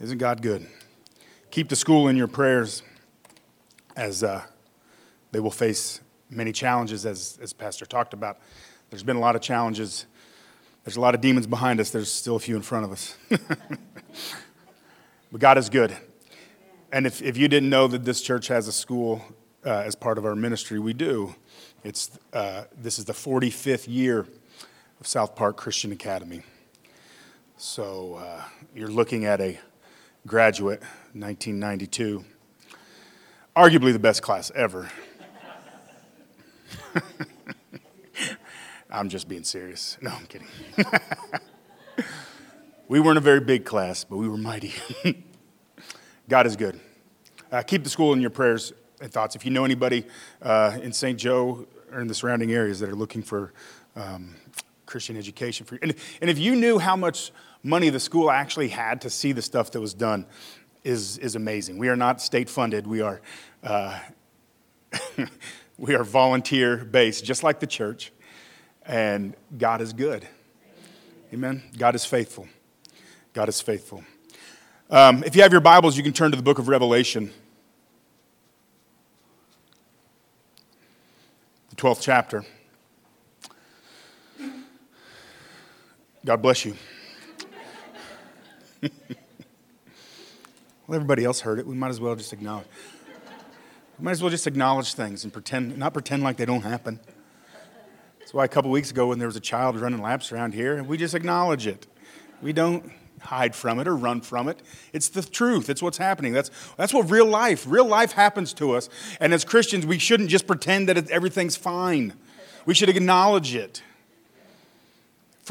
Isn't God good? Keep the school in your prayers as uh, they will face many challenges, as, as Pastor talked about. There's been a lot of challenges. There's a lot of demons behind us. There's still a few in front of us. but God is good. And if, if you didn't know that this church has a school uh, as part of our ministry, we do. It's, uh, this is the 45th year of South Park Christian Academy. So uh, you're looking at a graduate, 1992. Arguably the best class ever. I'm just being serious. No, I'm kidding. we weren't a very big class, but we were mighty. God is good. Uh, keep the school in your prayers and thoughts. If you know anybody uh, in St. Joe or in the surrounding areas that are looking for um, Christian education, for, and, and if you knew how much money the school actually had to see the stuff that was done is, is amazing. We are not state funded. We are, uh, we are volunteer based, just like the church. And God is good. Amen. God is faithful. God is faithful. Um, if you have your Bibles, you can turn to the book of Revelation, the 12th chapter. God bless you. well, everybody else heard it. We might as well just acknowledge. We might as well just acknowledge things and pretend, not pretend like they don't happen. That's why a couple weeks ago, when there was a child running laps around here, we just acknowledge it. We don't hide from it or run from it. It's the truth. It's what's happening. That's, that's what real life, real life happens to us. And as Christians, we shouldn't just pretend that it, everything's fine. We should acknowledge it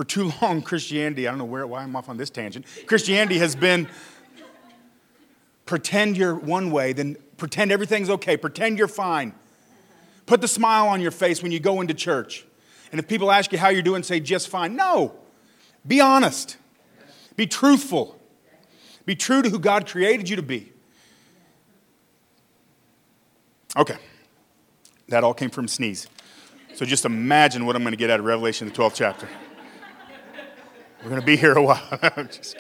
for too long, Christianity, I don't know where, why I'm off on this tangent. Christianity has been pretend you're one way, then pretend everything's okay, pretend you're fine. Put the smile on your face when you go into church. And if people ask you how you're doing, say just fine. No. Be honest. Be truthful. Be true to who God created you to be. Okay. That all came from sneeze. So just imagine what I'm going to get out of Revelation, the 12th chapter. We're going to be here a while. Just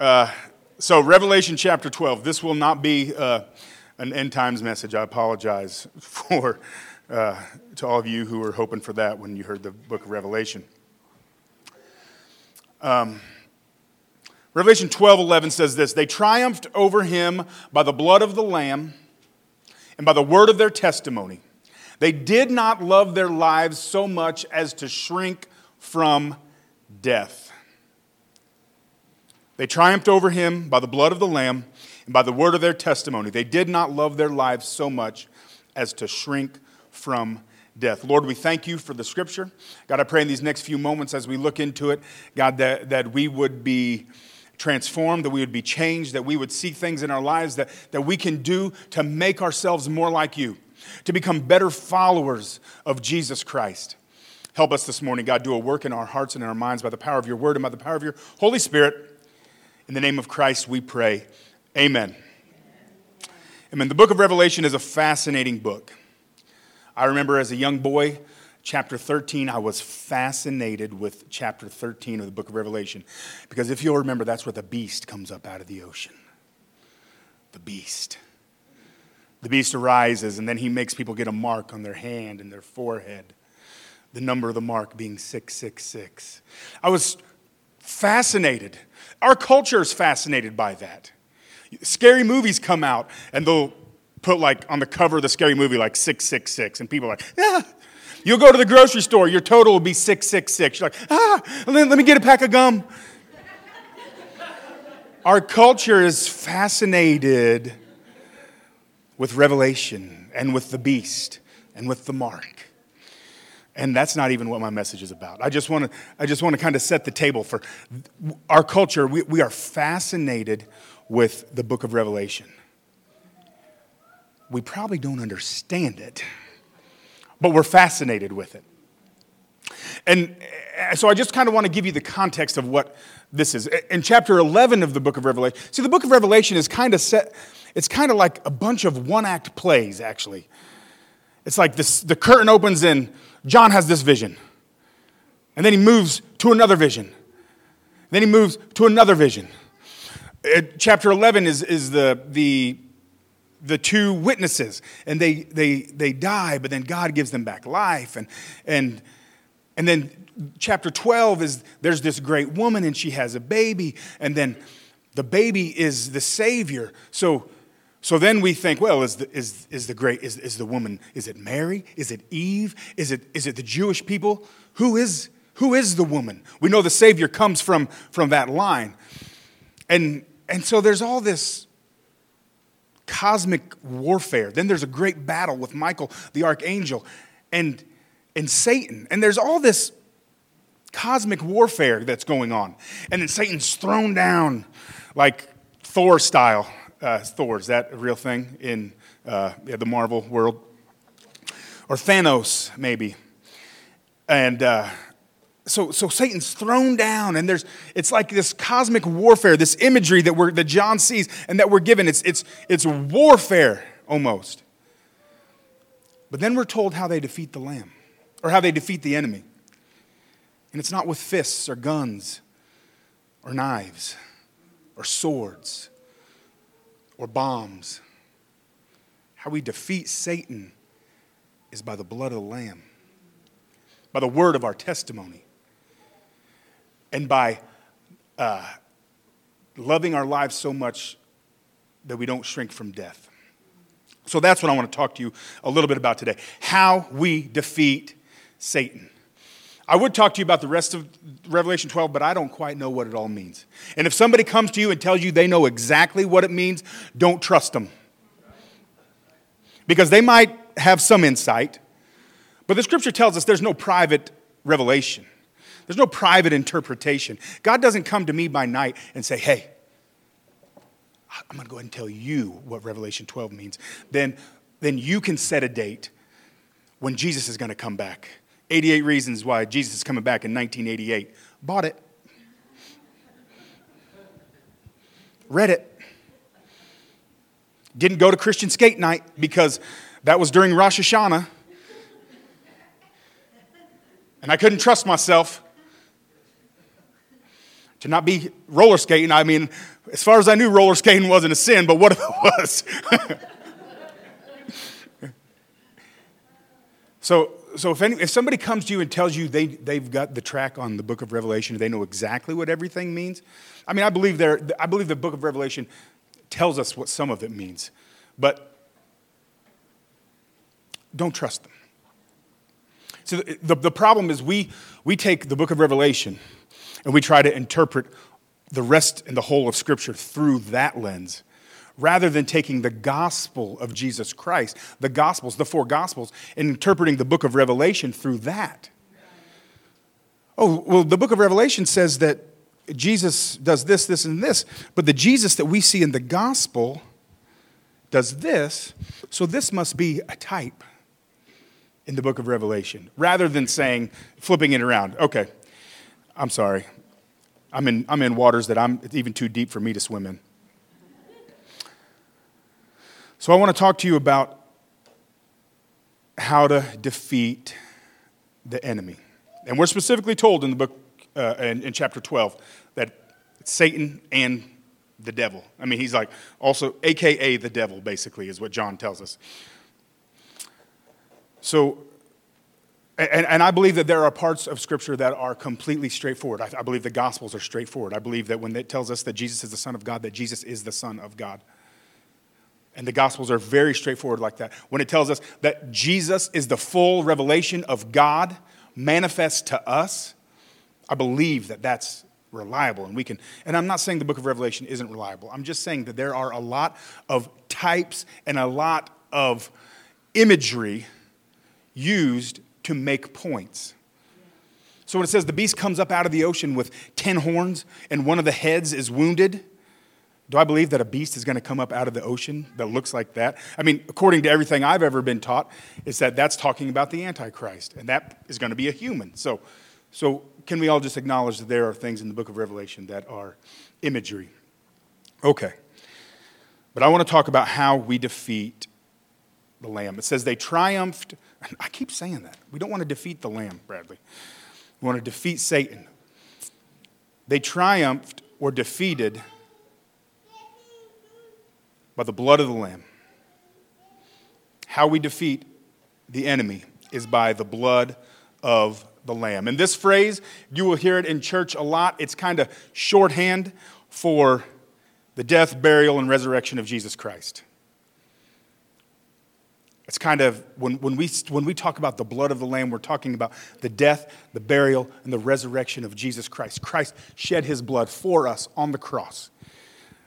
uh, so, Revelation chapter 12. This will not be uh, an end times message. I apologize for uh, to all of you who were hoping for that when you heard the book of Revelation. Um, Revelation 12 11 says this They triumphed over him by the blood of the Lamb and by the word of their testimony. They did not love their lives so much as to shrink from death. They triumphed over him by the blood of the Lamb and by the word of their testimony. They did not love their lives so much as to shrink from death. Lord, we thank you for the scripture. God, I pray in these next few moments as we look into it, God, that, that we would be transformed, that we would be changed, that we would see things in our lives that, that we can do to make ourselves more like you, to become better followers of Jesus Christ. Help us this morning, God, do a work in our hearts and in our minds by the power of your word and by the power of your Holy Spirit. In the name of Christ, we pray. Amen. Amen. The book of Revelation is a fascinating book. I remember as a young boy, chapter 13, I was fascinated with chapter 13 of the book of Revelation. Because if you'll remember, that's where the beast comes up out of the ocean. The beast. The beast arises, and then he makes people get a mark on their hand and their forehead the number of the mark being 666. I was fascinated. Our culture is fascinated by that. Scary movies come out and they'll put like on the cover of the scary movie like 666 and people are like, yeah. You'll go to the grocery store, your total will be 666. You're like, ah, let, let me get a pack of gum. Our culture is fascinated with Revelation and with the beast and with the mark. And that's not even what my message is about. I just want to, I just want to kind of set the table for our culture. We, we are fascinated with the book of Revelation. We probably don't understand it, but we're fascinated with it. And eh, so I just kind of want to give you the context of what this is. In chapter 11 of the book of Revelation, see, the book of Revelation is kind of set, it's kind of like a bunch of one act plays, actually. It's like this, the curtain opens in John has this vision. And then he moves to another vision. Then he moves to another vision. Uh, chapter 11 is, is the, the, the two witnesses, and they, they, they die, but then God gives them back life. And, and, and then chapter 12 is there's this great woman, and she has a baby, and then the baby is the Savior. So, so then we think, well, is the, is, is the great, is, is the woman, is it Mary? Is it Eve? Is it, is it the Jewish people? Who is, who is the woman? We know the Savior comes from, from that line. And, and so there's all this cosmic warfare. Then there's a great battle with Michael, the archangel, and, and Satan. And there's all this cosmic warfare that's going on. And then Satan's thrown down like Thor style. Uh, Thor, is that a real thing in uh, the Marvel world? Or Thanos, maybe. And uh, so, so Satan's thrown down, and there's it's like this cosmic warfare, this imagery that we're that John sees and that we're given. It's it's it's warfare almost. But then we're told how they defeat the lamb, or how they defeat the enemy. And it's not with fists or guns or knives or swords or bombs. How we defeat Satan is by the blood of the Lamb, by the word of our testimony and by uh, loving our lives so much that we don't shrink from death. So that's what I want to talk to you a little bit about today how we defeat Satan. I would talk to you about the rest of Revelation 12, but I don't quite know what it all means. And if somebody comes to you and tells you they know exactly what it means, don't trust them. Because they might have some insight, but the scripture tells us there's no private revelation. There's no private interpretation. God doesn't come to me by night and say, hey, I'm going to go ahead and tell you what Revelation 12 means. Then, then you can set a date when Jesus is going to come back. 88 reasons why Jesus is coming back in 1988. Bought it. Read it. Didn't go to Christian skate night because that was during Rosh Hashanah. And I couldn't trust myself to not be roller skating. I mean, as far as I knew, roller skating wasn't a sin, but what if it was? so, so if, any, if somebody comes to you and tells you they, they've got the track on the book of Revelation, they know exactly what everything means. I mean, I believe, I believe the book of Revelation tells us what some of it means, but don't trust them. So the, the, the problem is we, we take the book of Revelation and we try to interpret the rest and the whole of Scripture through that lens rather than taking the gospel of Jesus Christ, the gospels, the four gospels, and interpreting the book of Revelation through that. Oh, well, the book of Revelation says that Jesus does this, this, and this, but the Jesus that we see in the gospel does this, so this must be a type in the book of Revelation, rather than saying, flipping it around. Okay, I'm sorry. I'm in, I'm in waters that I'm, even too deep for me to swim in. So I want to talk to you about how to defeat the enemy. And we're specifically told in the book, uh, in, in chapter 12, that Satan and the devil. I mean, he's like also, AKA the devil, basically, is what John tells us. So and, and, I believe that there are parts of Scripture that are completely straightforward. I, I, believe the Gospels are straightforward. I believe that when it tells us that Jesus is the Son of God, that Jesus is the Son of God. And the Gospels are very straightforward like that. When it tells us that Jesus is the full revelation of God manifest to us, I believe that that's reliable. And we can, and I'm not saying the book of Revelation isn't reliable. I'm just saying that there are a lot of types and a lot of imagery used to make points. So when it says the beast comes up out of the ocean with 10 horns and one of the heads is wounded, do I believe that a beast is going to come up out of the ocean that looks like that? I mean, according to everything I've ever been taught, is that that's talking about the Antichrist, and that is going to be a human. So, so can we all just acknowledge that there are things in the book of Revelation that are imagery? Okay. But I want to talk about how we defeat the Lamb. It says they triumphed I keep saying that. We don't want to defeat the lamb, Bradley. We want to defeat Satan. They triumphed or defeated by the blood of the Lamb. How we defeat the enemy is by the blood of the Lamb. And this phrase, you will hear it in church a lot. It's kind of shorthand for the death, burial, and resurrection of Jesus Christ. It's kind of, when, when, we, when we talk about the blood of the Lamb, we're talking about the death, the burial, and the resurrection of Jesus Christ. Christ shed his blood for us on the cross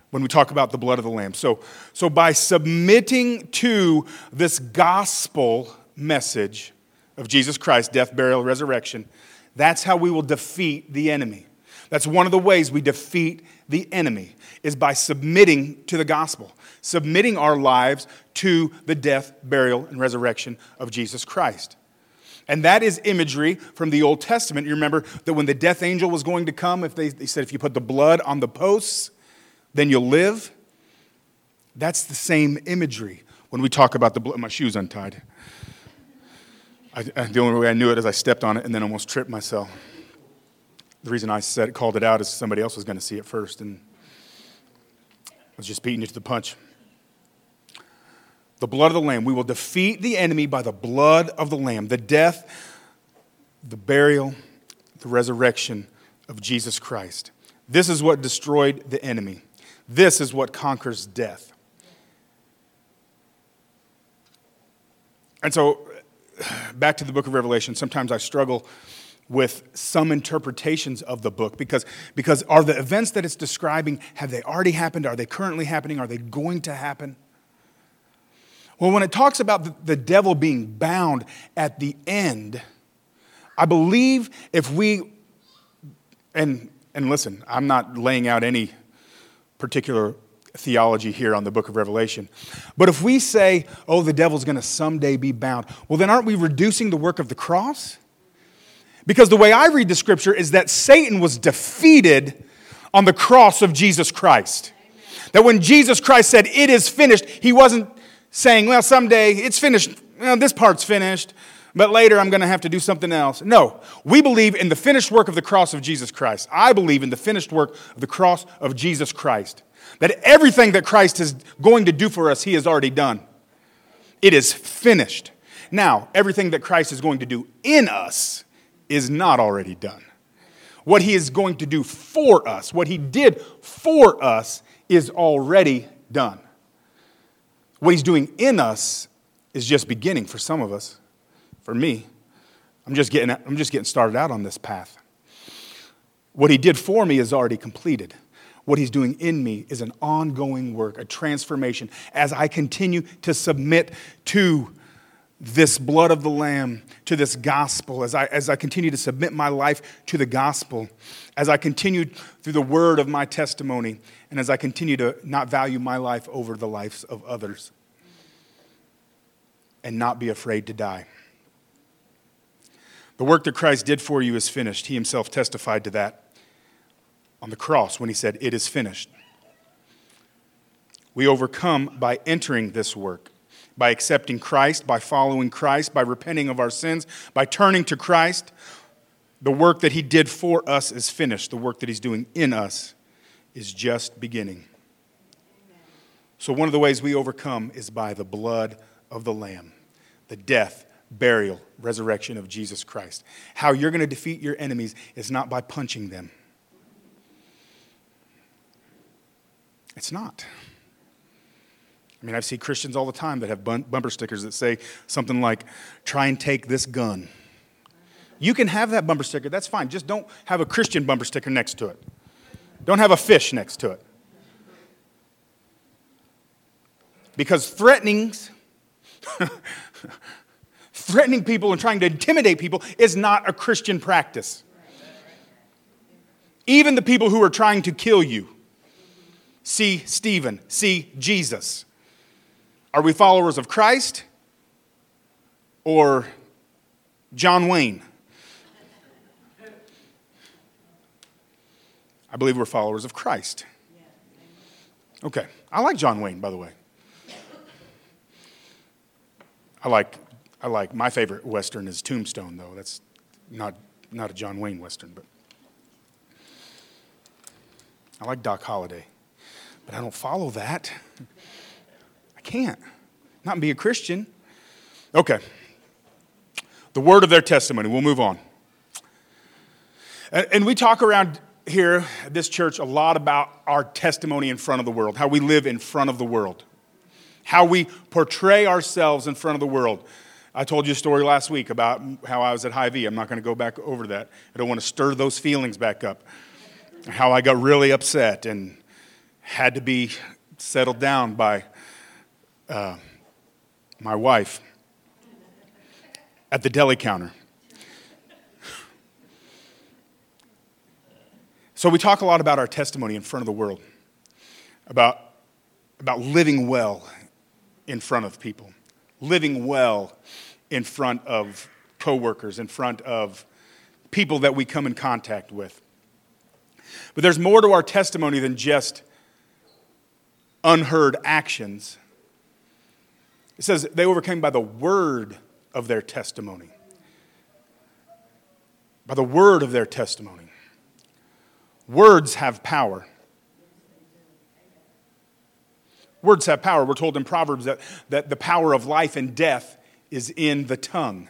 when we talk about the blood of the Lamb. So, so by submitting to this gospel message of Jesus Christ, death, burial, resurrection, that's how we will defeat the enemy. That's one of the ways we defeat the enemy is by submitting to the gospel, submitting our lives to the death, burial, and resurrection of Jesus Christ. And that is imagery from the Old Testament. You remember that when the death angel was going to come, if they, they said, if you put the blood on the posts, then you'll live. That's the same imagery when we talk about the blood. My shoe's untied. I, the only way I knew it is I stepped on it and then almost tripped myself. The reason I said called it out is somebody else was going to see it first, and I was just beating you to the punch. The blood of the Lamb. We will defeat the enemy by the blood of the Lamb, the death, the burial, the resurrection of Jesus Christ. This is what destroyed the enemy. This is what conquers death. And so, back to the book of Revelation, sometimes I struggle with some interpretations of the book because, because are the events that it's describing, have they already happened? Are they currently happening? Are they going to happen? Well, when it talks about the, devil being bound at the end, I believe if we, and, and listen, I'm not laying out any particular theology here on the book of Revelation. But if we say, oh, the devil's going to someday be bound, well, then aren't we reducing the work of the cross? Because the way I read the scripture is that Satan was defeated on the cross of Jesus Christ. That when Jesus Christ said, It is finished, he wasn't saying, Well, someday it's finished. Well, this part's finished, but later I'm going to have to do something else. No, we believe in the finished work of the cross of Jesus Christ. I believe in the finished work of the cross of Jesus Christ. That everything that Christ is going to do for us, he has already done. It is finished. Now, everything that Christ is going to do in us, is not already done. What he is going to do for us, what he did for us, is already done. What he's doing in us is just beginning for some of us. For me, I'm just getting, I'm just getting started out on this path. What he did for me is already completed. What he's doing in me is an ongoing work, a transformation as I continue to submit to this blood of the Lamb to this gospel, as I, as I continue to submit my life to the gospel, as I continue through the word of my testimony, and as I continue to not value my life over the lives of others, and not be afraid to die. The work that Christ did for you is finished. He himself testified to that on the cross when he said, It is finished. We overcome by entering this work by accepting Christ, by following Christ, by repenting of our sins, by turning to Christ. The work that He did for us is finished. The work that He's doing in us is just beginning. So, one of the ways we overcome is by the blood of the Lamb, the death, burial, resurrection of Jesus Christ. How you're going to defeat your enemies is not by punching them, it's not. I mean, I've seen Christians all the time that have bumper stickers that say something like, try and take this gun. You can have that bumper sticker, that's fine. Just don't have a Christian bumper sticker next to it. Don't have a fish next to it. Because threatenings, threatening people and trying to intimidate people is not a Christian practice. Even the people who are trying to kill you see Stephen, see Jesus. Are we followers of Christ or John Wayne? I believe we're followers of Christ. Okay. I like John Wayne, by the way. I like, I like my favorite Western is Tombstone, though. That's not, not a John Wayne Western, but. I like Doc Holliday, but I don't follow that. I can't. Not be a Christian. Okay. The word of their testimony. We'll move on. And, we talk around here at this church a lot about our testimony in front of the world, how we live in front of the world, how we portray ourselves in front of the world. I told you a story last week about how I was at Hy-Vee. I'm not going to go back over that. I don't want to stir those feelings back up. How I got really upset and had to be settled down by uh, my wife at the deli counter. So we talk a lot about our testimony in front of the world, about, about living well in front of people, living well in front of coworkers, in front of people that we come in contact with. But there's more to our testimony than just unheard actions. It says they overcame by the word of their testimony. By the word of their testimony. Words have power. Words have power. We're told in Proverbs that, that the power of life and death is in the tongue.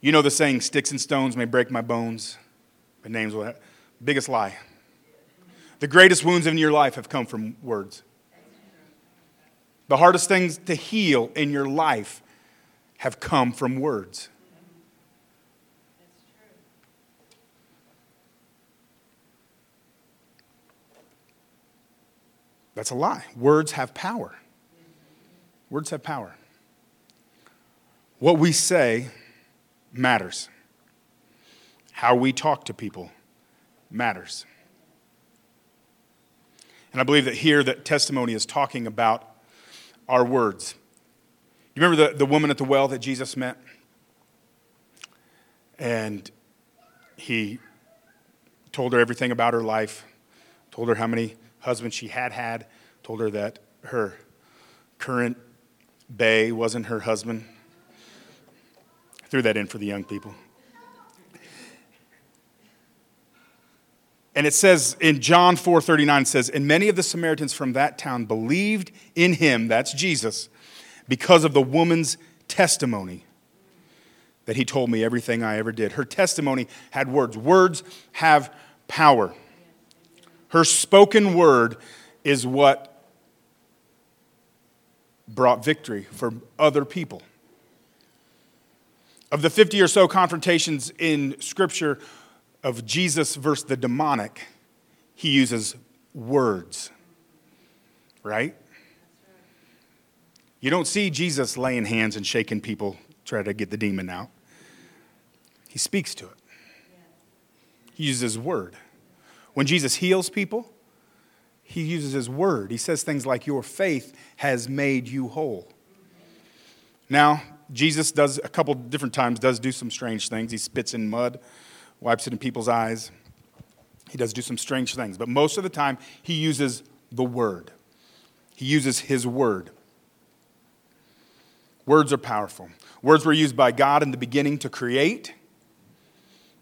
You know the saying, sticks and stones may break my bones, but names will have. Biggest lie. The greatest wounds in your life have come from words. The hardest things to heal in your life have come from words. That's a lie. Words have power. Words have power. What we say matters. How we talk to people matters. And I believe that here that testimony is talking about our words. You remember the, the woman at the well that Jesus met? And he told her everything about her life, told her how many husbands she had had, told her that her current Bae wasn't her husband. I threw that in for the young people. And it says in John 4:39 says, "And many of the Samaritans from that town believed in him, that's Jesus, because of the woman's testimony that he told me everything I ever did." Her testimony had words. Words have power. Her spoken word is what brought victory for other people. Of the 50 or so confrontations in Scripture of Jesus versus the demonic, he uses words, right? You don't see Jesus laying hands and shaking people, try to get the demon out. He speaks to it, he uses word. When Jesus heals people, he uses his word. He says things like, Your faith has made you whole. Now, Jesus does a couple different times, does do some strange things. He spits in mud, wipes it in people's eyes. He does do some strange things. But most of the time, he uses the word. He uses his word. Words are powerful. Words were used by God in the beginning to create.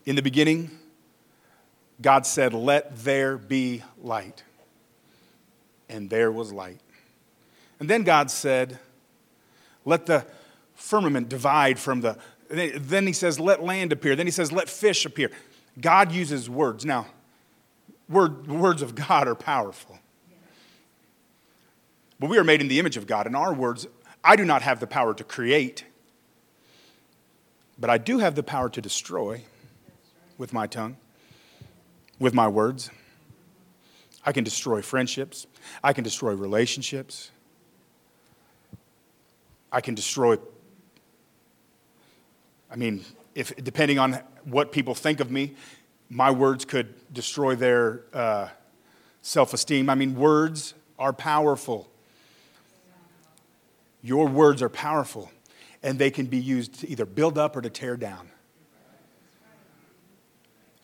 In the beginning, God said, Let there be light and there was light. And then God said, Let the firmament divide from the. Then he says, Let land appear. Then he says, Let fish appear. God uses words. Now, word, words of God are powerful. But we are made in the image of God, and our words, I do not have the power to create, but I do have the power to destroy with my tongue, with my words. I can destroy friendships. I can destroy relationships. I can destroy, I mean, if, depending on what people think of me, my words could destroy their uh, self esteem. I mean, words are powerful. Your words are powerful, and they can be used to either build up or to tear down.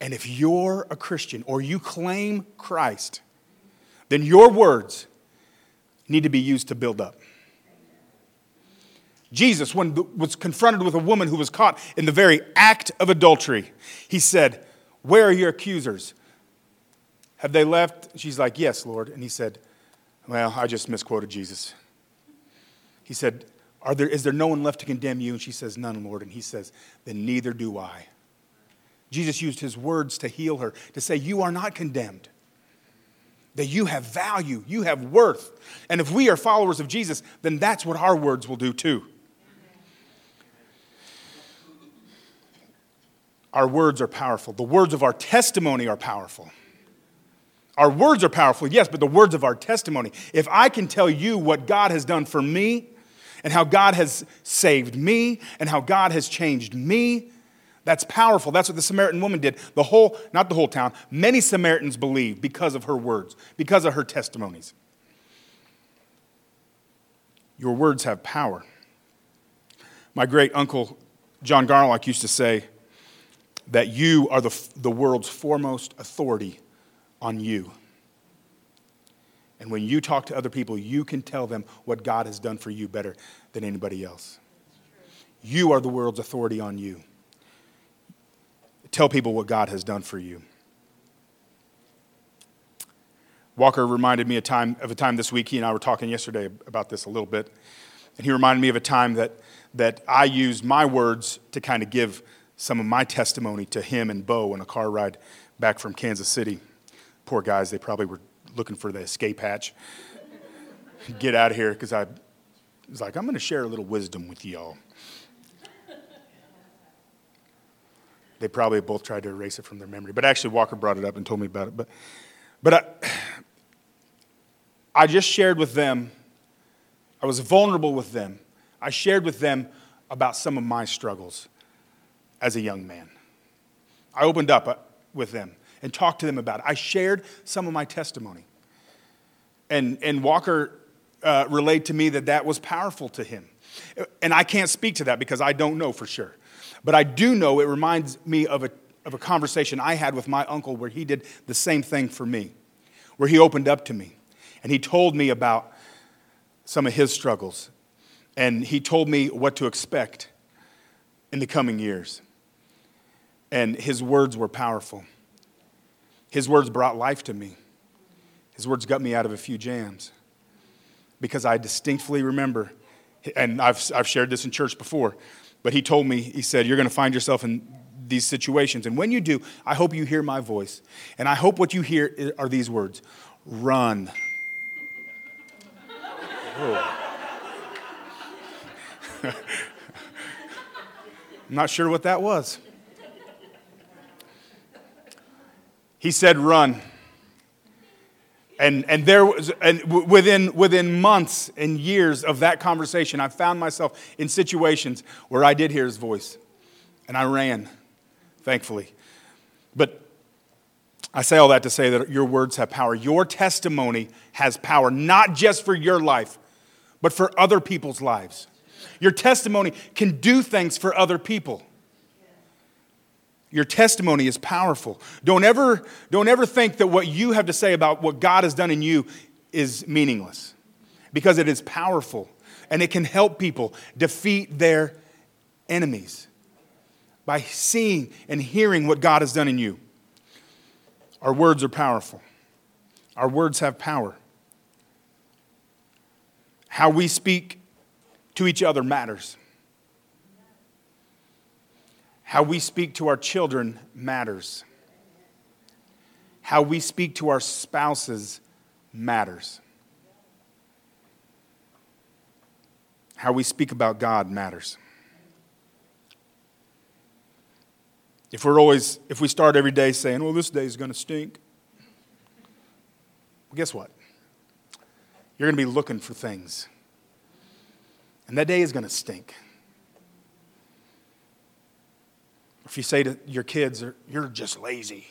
And if you're a Christian or you claim Christ, then your words need to be used to build up. Jesus, when was confronted with a woman who was caught in the very act of adultery, he said, Where are your accusers? Have they left? She's like, Yes, Lord. And he said, Well, I just misquoted Jesus. He said, Are there, Is there no one left to condemn you? And she says, None, Lord. And he says, Then neither do I. Jesus used his words to heal her, to say, You are not condemned. That you have value, you have worth. And if we are followers of Jesus, then that's what our words will do too. Our words are powerful. The words of our testimony are powerful. Our words are powerful, yes, but the words of our testimony. If I can tell you what God has done for me and how God has saved me and how God has changed me, that's powerful. That's what the Samaritan woman did. The whole, not the whole town, many Samaritans believed because of her words, because of her testimonies. Your words have power. My great uncle John Garlock used to say that you are the, the world's foremost authority on you. And when you talk to other people, you can tell them what God has done for you better than anybody else. You are the world's authority on you. Tell people what God has done for you. Walker reminded me a time, of a time this week. He and I were talking yesterday about this a little bit. And he reminded me of a time that, that I used my words to kind of give some of my testimony to him and Bo on a car ride back from Kansas City. Poor guys, they probably were looking for the escape hatch. Get out of here, because I was like, I'm going to share a little wisdom with y'all. They probably both tried to erase it from their memory. But actually, Walker brought it up and told me about it. But, but I, I just shared with them, I was vulnerable with them. I shared with them about some of my struggles as a young man. I opened up uh, with them and talked to them about it. I shared some of my testimony. And, and Walker uh, relayed to me that that was powerful to him. And I can't speak to that because I don't know for sure. But I do know it reminds me of a, of a conversation I had with my uncle where he did the same thing for me, where he opened up to me. And he told me about some of his struggles. And he told me what to expect in the coming years. And his words were powerful. His words brought life to me. His words got me out of a few jams. Because I distinctly remember, and I've, I've shared this in church before, but he told me, he said, You're going to find yourself in these situations. And when you do, I hope you hear my voice. And I hope what you hear are these words run. I'm not sure what that was. He said, Run. And, and there was, and within, within months and years of that conversation, I found myself in situations where I did hear his voice. And I ran, thankfully. But I say all that to say that your words have power. Your testimony has power, not just for your life, but for other people's lives. Your testimony can do things for other people. Your testimony is powerful. Don't ever, don't ever think that what you have to say about what God has done in you is meaningless because it is powerful and it can help people defeat their enemies by seeing and hearing what God has done in you. Our words are powerful, our words have power. How we speak to each other matters. How we speak to our children matters. How we speak to our spouses matters. How we speak about God matters. If we're always, if we start every day saying, well, this day is going to stink, well, guess what? You're going to be looking for things. And that day is going to stink. If you say to your kids, you're just lazy,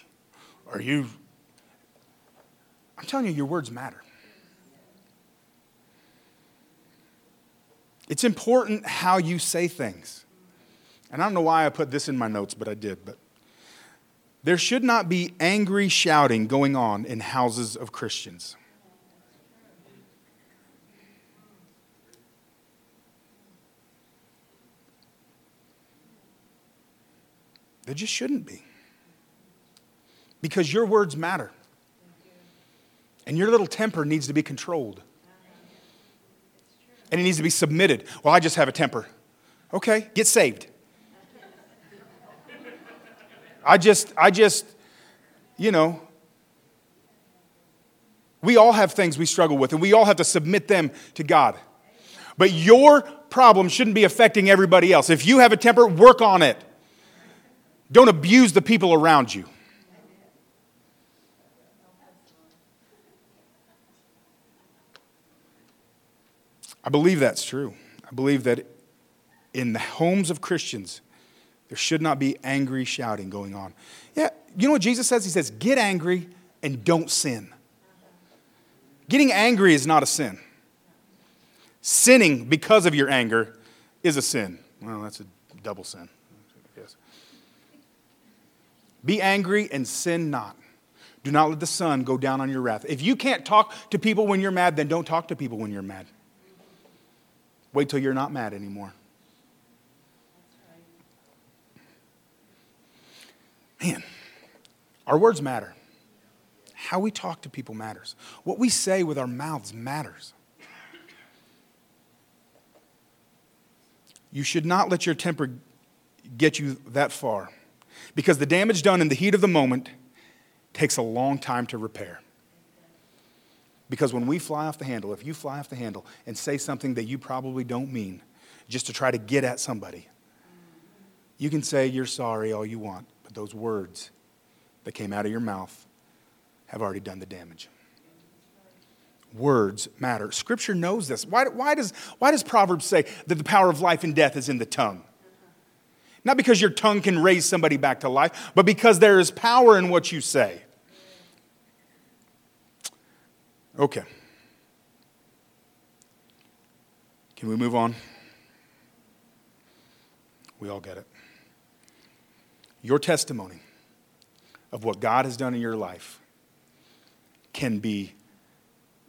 or you, I'm telling you, your words matter. It's important how you say things. And I don't know why I put this in my notes, but I did. But there should not be angry shouting going on in houses of Christians. There just shouldn't be. Because your words matter. And your little temper needs to be controlled. And it needs to be submitted. Well, I just have a temper. Okay, get saved. I just, I just, you know, we all have things we struggle with, and we all have to submit them to God. But your problem shouldn't be affecting everybody else. If you have a temper, work on it. Don't abuse the people around you. I believe that's true. I believe that in the homes of Christians, there should not be angry shouting going on. Yeah, you know what Jesus says? He says, Get angry and don't sin. Getting angry is not a sin. Sinning because of your anger is a sin. Well, that's a double sin. Be angry and sin not. Do not let the sun go down on your wrath. If you can't talk to people when you're mad, then don't talk to people when you're mad. Wait till you're not mad anymore. Man, our words matter. How we talk to people matters. What we say with our mouths matters. You should not let your temper get you that far because the damage done in the heat of the moment takes a long time to repair. Because when we fly off the handle, if you fly off the handle and say something that you probably don't mean just to try to get at somebody, you can say you're sorry all you want, but those words that came out of your mouth have already done the damage. Words matter. Scripture knows this. Why, why, does, why does Proverbs say that the power of life and death is in the tongue? Not because your tongue can raise somebody back to life, but because there is power in what you say. Okay. Can we move on? We all get it. Your testimony of what God has done in your life can be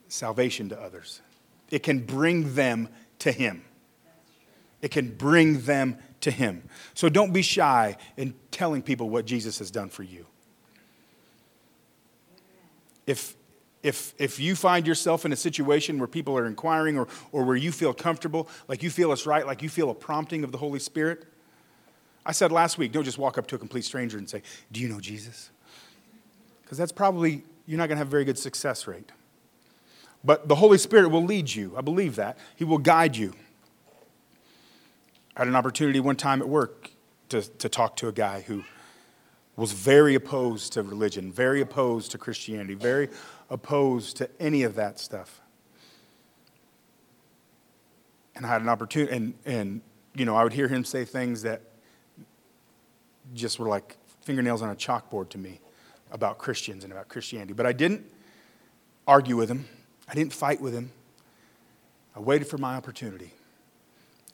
salvation to others. It can bring them to Him. It can bring them to Him. So don't be shy in telling people what Jesus has done for you. If, if, if you find yourself in a situation where people are inquiring or, or where you feel comfortable, like you feel it's right, like you feel a prompting of the Holy Spirit, I said last week, don't just walk up to a complete stranger and say, Do you know Jesus? Because that's probably, you're not going to have a very good success rate. But the Holy Spirit will lead you. I believe that. He will guide you. I had an opportunity one time at work to, to talk to a guy who was very opposed to religion, very opposed to Christianity, very opposed to any of that stuff. And I had an opportunity, and, and you know, I would hear him say things that just were like fingernails on a chalkboard to me about Christians and about Christianity. But I didn't argue with him, I didn't fight with him. I waited for my opportunity,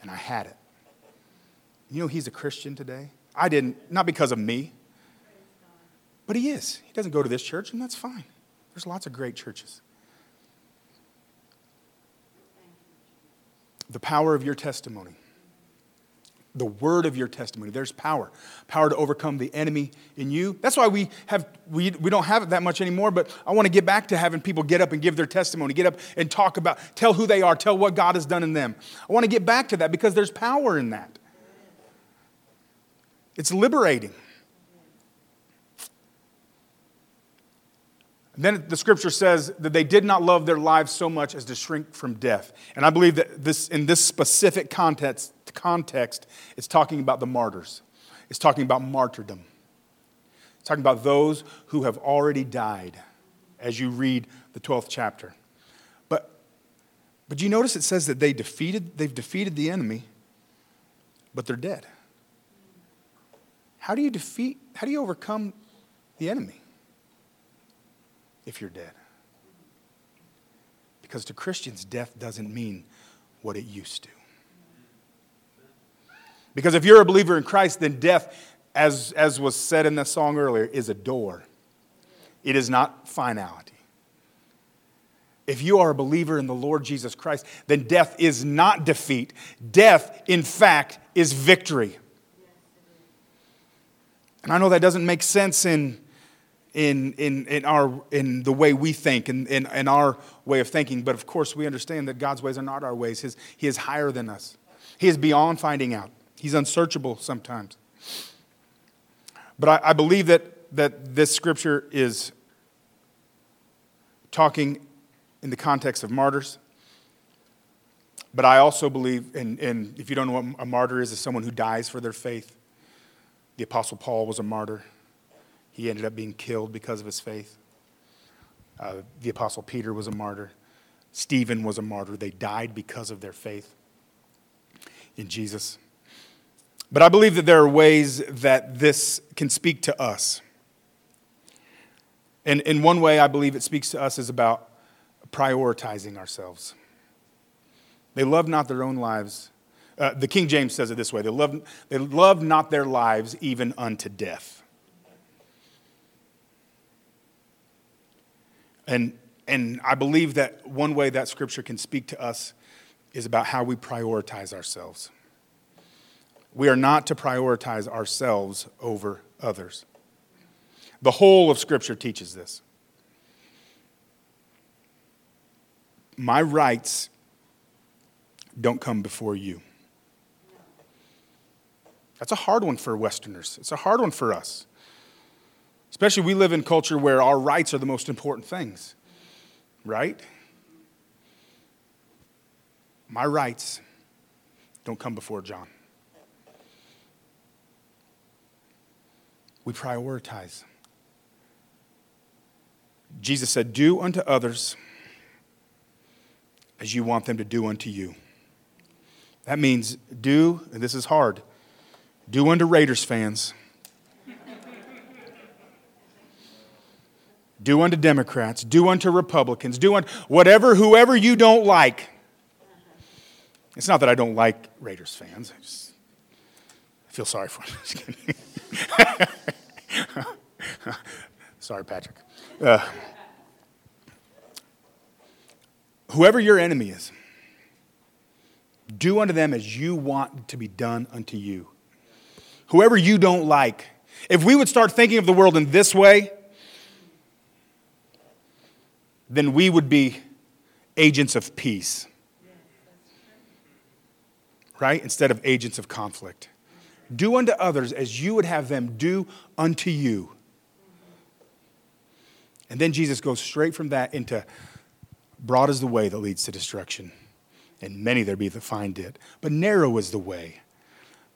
and I had it. You know, he's a Christian today. I didn't, not because of me, but he is. He doesn't go to this church, and that's fine. There's lots of great churches. The power of your testimony the word of your testimony. There's power, power to overcome the enemy in you. That's why we have we, we don't have it that much anymore. But I want to get back to having people get up and give their testimony, get up and talk about, tell who they are, tell what God has done in them. I want to get back to that because there's power in that. It's liberating. Then the scripture says that they did not love their lives so much as to shrink from death. And I believe that this, in this specific context, context, it's talking about the martyrs. It's talking about martyrdom. It's talking about those who have already died as you read the 12th chapter. But, but you notice it says that they defeated, they've defeated the enemy, but they're dead. How do you defeat, how do you overcome the enemy? if you're dead. Because to Christians, death doesn't mean what it used to. Because if you're a believer in Christ, then death, as, as was said in the song earlier, is a door. It is not finality. If you are a believer in the Lord Jesus Christ, then death is not defeat. Death, in fact, is victory. And I know that doesn't make sense in in, in, in, our, in the way we think in, in, in our way of thinking. But of course, we understand that God's ways are not our ways. His, he is higher than us, He is beyond finding out. He's unsearchable sometimes. But I, I believe that, that this scripture is talking in the context of martyrs. But I also believe, and, and if you don't know what a martyr is, it's someone who dies for their faith. The Apostle Paul was a martyr. He ended up being killed because of his faith. Uh, the Apostle Peter was a martyr. Stephen was a martyr. They died because of their faith in Jesus. But I believe that there are ways that this can speak to us. And in one way, I believe it speaks to us is about prioritizing ourselves. They love not their own lives. Uh, the King James says it this way they love, they love not their lives even unto death. And, and I believe that one way that scripture can speak to us is about how we prioritize ourselves. We are not to prioritize ourselves over others. The whole of Scripture teaches this. My rights don't come before you. That's a hard one for Westerners. It's a hard one for us. Especially, we live in culture where our rights are the most important things, right? My rights don't come before John. We prioritize. Jesus said, Do unto others as you want them to do unto you. That means do, and this is hard, do unto Raiders fans do unto Democrats, do unto Republicans, do unto whatever, whoever you don't like. It's not that I don't like Raiders fans. I just I feel sorry for them. sorry, Patrick. Uh, whoever your enemy is, do unto them as you want to be done unto you. Whoever you don't like. If we would start thinking of the world in this way, then we would be agents of peace. Right? Instead of agents of conflict. Do unto others as you would have them do unto you. And then Jesus goes straight from that into broad is the way that leads to destruction, and many there be that find it. But narrow is the way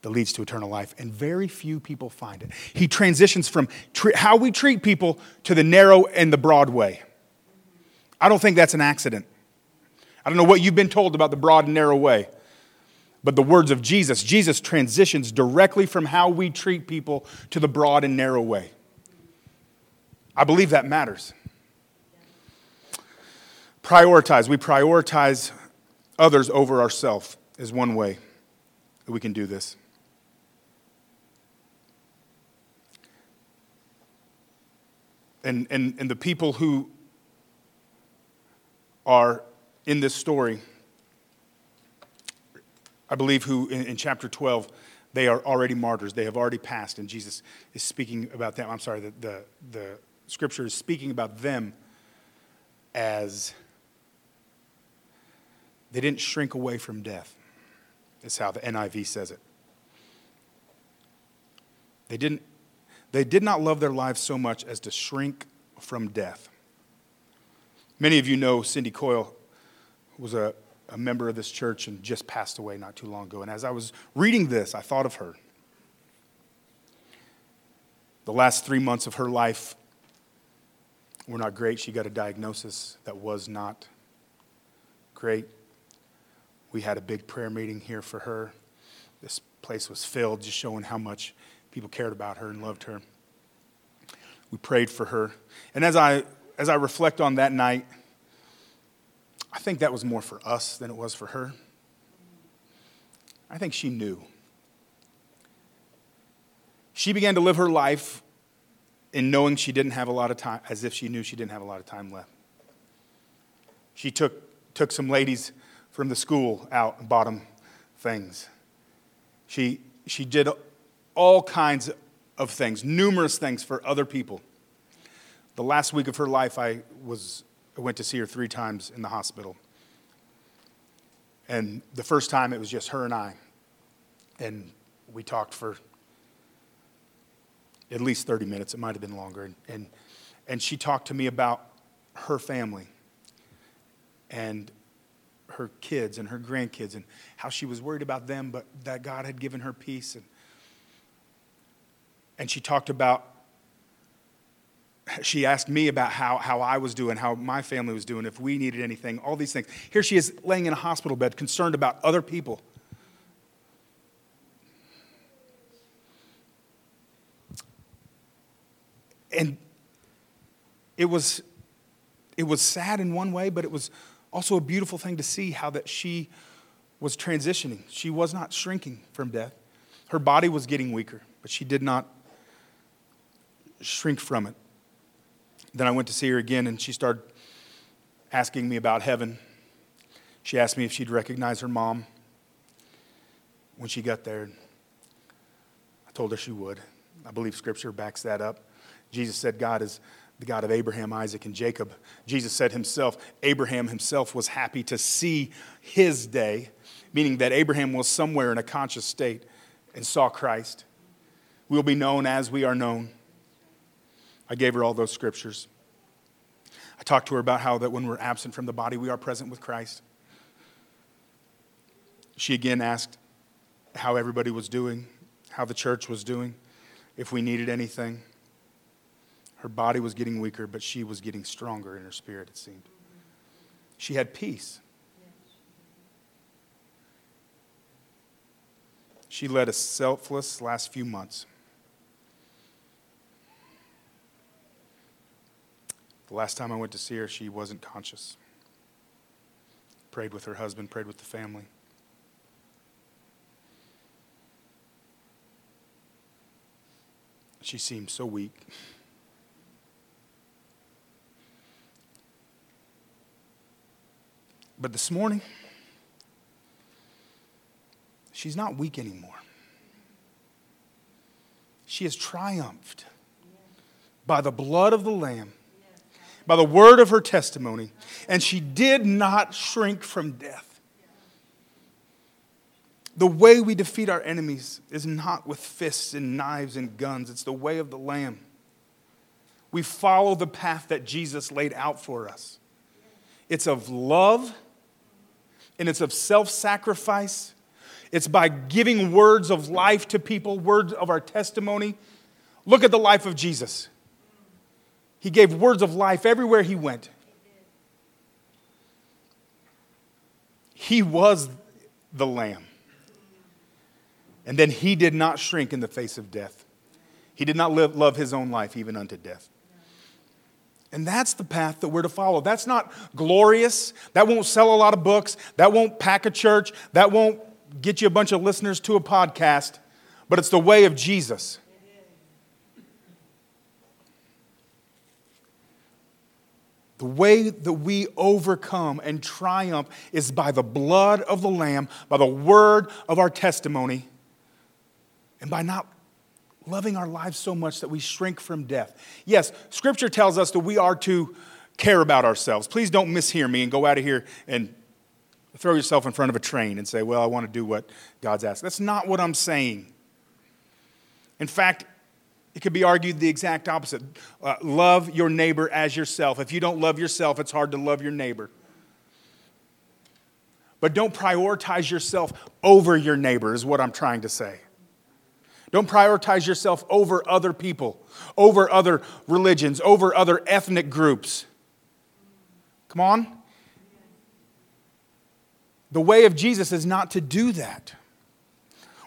that leads to eternal life, and very few people find it. He transitions from how we treat people to the narrow and the broad way. I don't think that's an accident. I don't know what you've been told about the broad and narrow way, but the words of Jesus, Jesus transitions directly from how we treat people to the broad and narrow way. I believe that matters. Prioritize. We prioritize others over ourselves, is one way that we can do this. And, and, and the people who are in this story, I believe, who in, in, chapter 12, they are already martyrs. They have already passed, and Jesus is speaking about them. I'm sorry, the, the, the scripture is speaking about them as they didn't shrink away from death. That's how the NIV says it. They didn't they did not love their lives so much as to shrink from death. Many of you know Cindy Coyle was a, a member of this church and just passed away not too long ago. And as I was reading this, I thought of her. The last three months of her life were not great. She got a diagnosis that was not great. We had a big prayer meeting here for her. This place was filled, just showing how much people cared about her and loved her. We prayed for her. And as I as I reflect on that night, I think that was more for us than it was for her. I think she knew. She began to live her life in knowing she didn't have a lot of time, as if she knew she didn't have a lot of time left. She took, took some ladies from the school out and bought them things. She, she did all kinds of things, numerous things for other people The last week of her life, I, was, I went to see her three times in the hospital. And the first time, it was just her and I. And we talked for at least 30 minutes. It might have been longer. And, and, and she talked to me about her family and her kids and her grandkids and how she was worried about them, but that God had given her peace. And, and she talked about, she asked me about how, how I was doing, how my family was doing, if we needed anything, all these things. Here she is laying in a hospital bed, concerned about other people. And it was, it was sad in one way, but it was also a beautiful thing to see how that she was transitioning. She was not shrinking from death. Her body was getting weaker, but she did not shrink from it. Then I went to see her again, and she started asking me about heaven. She asked me if she'd recognize her mom when she got there. I told her she would. I believe scripture backs that up. Jesus said God is the God of Abraham, Isaac, and Jacob. Jesus said himself, Abraham himself was happy to see his day, meaning that Abraham was somewhere in a conscious state and saw Christ. We'll be known as we are known. I gave her all those scriptures. I talked to her about how that when we're absent from the body, we are present with Christ. She again asked how everybody was doing, how the church was doing, if we needed anything. Her body was getting weaker, but she was getting stronger in her spirit, it seemed. She had peace. She led a selfless last few months. The last time I went to see her, she wasn't conscious. Prayed with her husband, prayed with the family. She seemed so weak. But this morning, she's not weak anymore. She has triumphed by the blood of the Lamb, by the word of her testimony, and she did not shrink from death. The way we defeat our enemies is not with fists and knives and guns, it's the way of the Lamb. We follow the path that Jesus laid out for us. It's of love and it's of self sacrifice. It's by giving words of life to people, words of our testimony. Look at the life of Jesus. He gave words of life everywhere he went. He was the Lamb. And then he did not shrink in the face of death. He did not live, love his own life even unto death. And that's the path that we're to follow. That's not glorious. That won't sell a lot of books. That won't pack a church. That won't get you a bunch of listeners to a podcast. But it's the way of Jesus. The way that we overcome and triumph is by the blood of the Lamb, by the word of our testimony, and by not loving our lives so much that we shrink from death. Yes, Scripture tells us that we are to care about ourselves. Please don't mishear me and go out of here and throw yourself in front of a train and say, Well, I want to do what God's asked. That's not what I'm saying. In fact, it could be argued the exact opposite. Uh, love your neighbor as yourself. If you don't love yourself, it's hard to love your neighbor. But don't prioritize yourself over your neighbor, is what I'm trying to say. Don't prioritize yourself over other people, over other religions, over other ethnic groups. Come on. The way of Jesus is not to do that.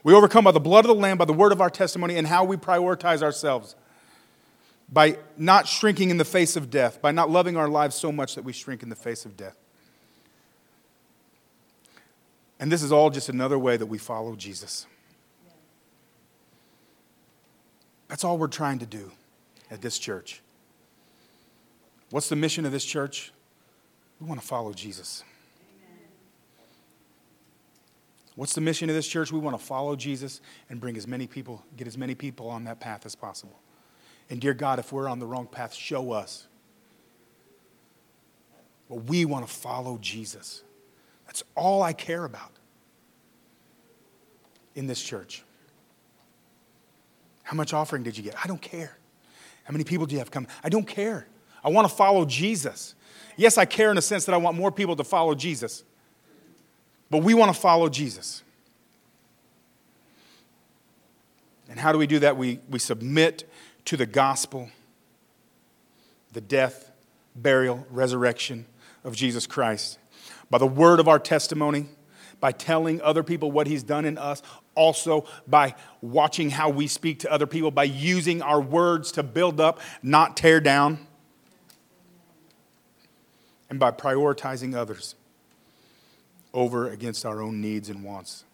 We overcome by the blood of the Lamb, by the word of our testimony, and how we prioritize ourselves. By not shrinking in the face of death, by not loving our lives so much that we shrink in the face of death. And this is all just another way that we follow Jesus. That's all we're trying to do at this church. What's the mission of this church? We want to follow Jesus. What's the mission of this church? We want to follow Jesus and bring as many people, get as many people on that path as possible. And dear God, if we're on the wrong path, show us. But we want to follow Jesus. That's all I care about in this church. How much offering did you get? I don't care. How many people do you have come? I don't care. I want to follow Jesus. Yes, I care in a sense that I want more people to follow Jesus. But we want to follow Jesus. And how do we do that? We, we submit to the gospel, the death, burial, resurrection of Jesus Christ. By the word of our testimony, by telling other people what he's done in us, also by watching how we speak to other people, by using our words to build up, not tear down, and by prioritizing others over against our own needs and wants.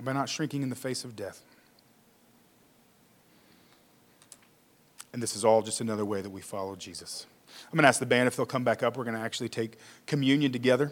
By not shrinking in the face of death. And this is all just another way that we follow Jesus. I'm going to ask the band if they'll come back up. We're going to actually take communion together.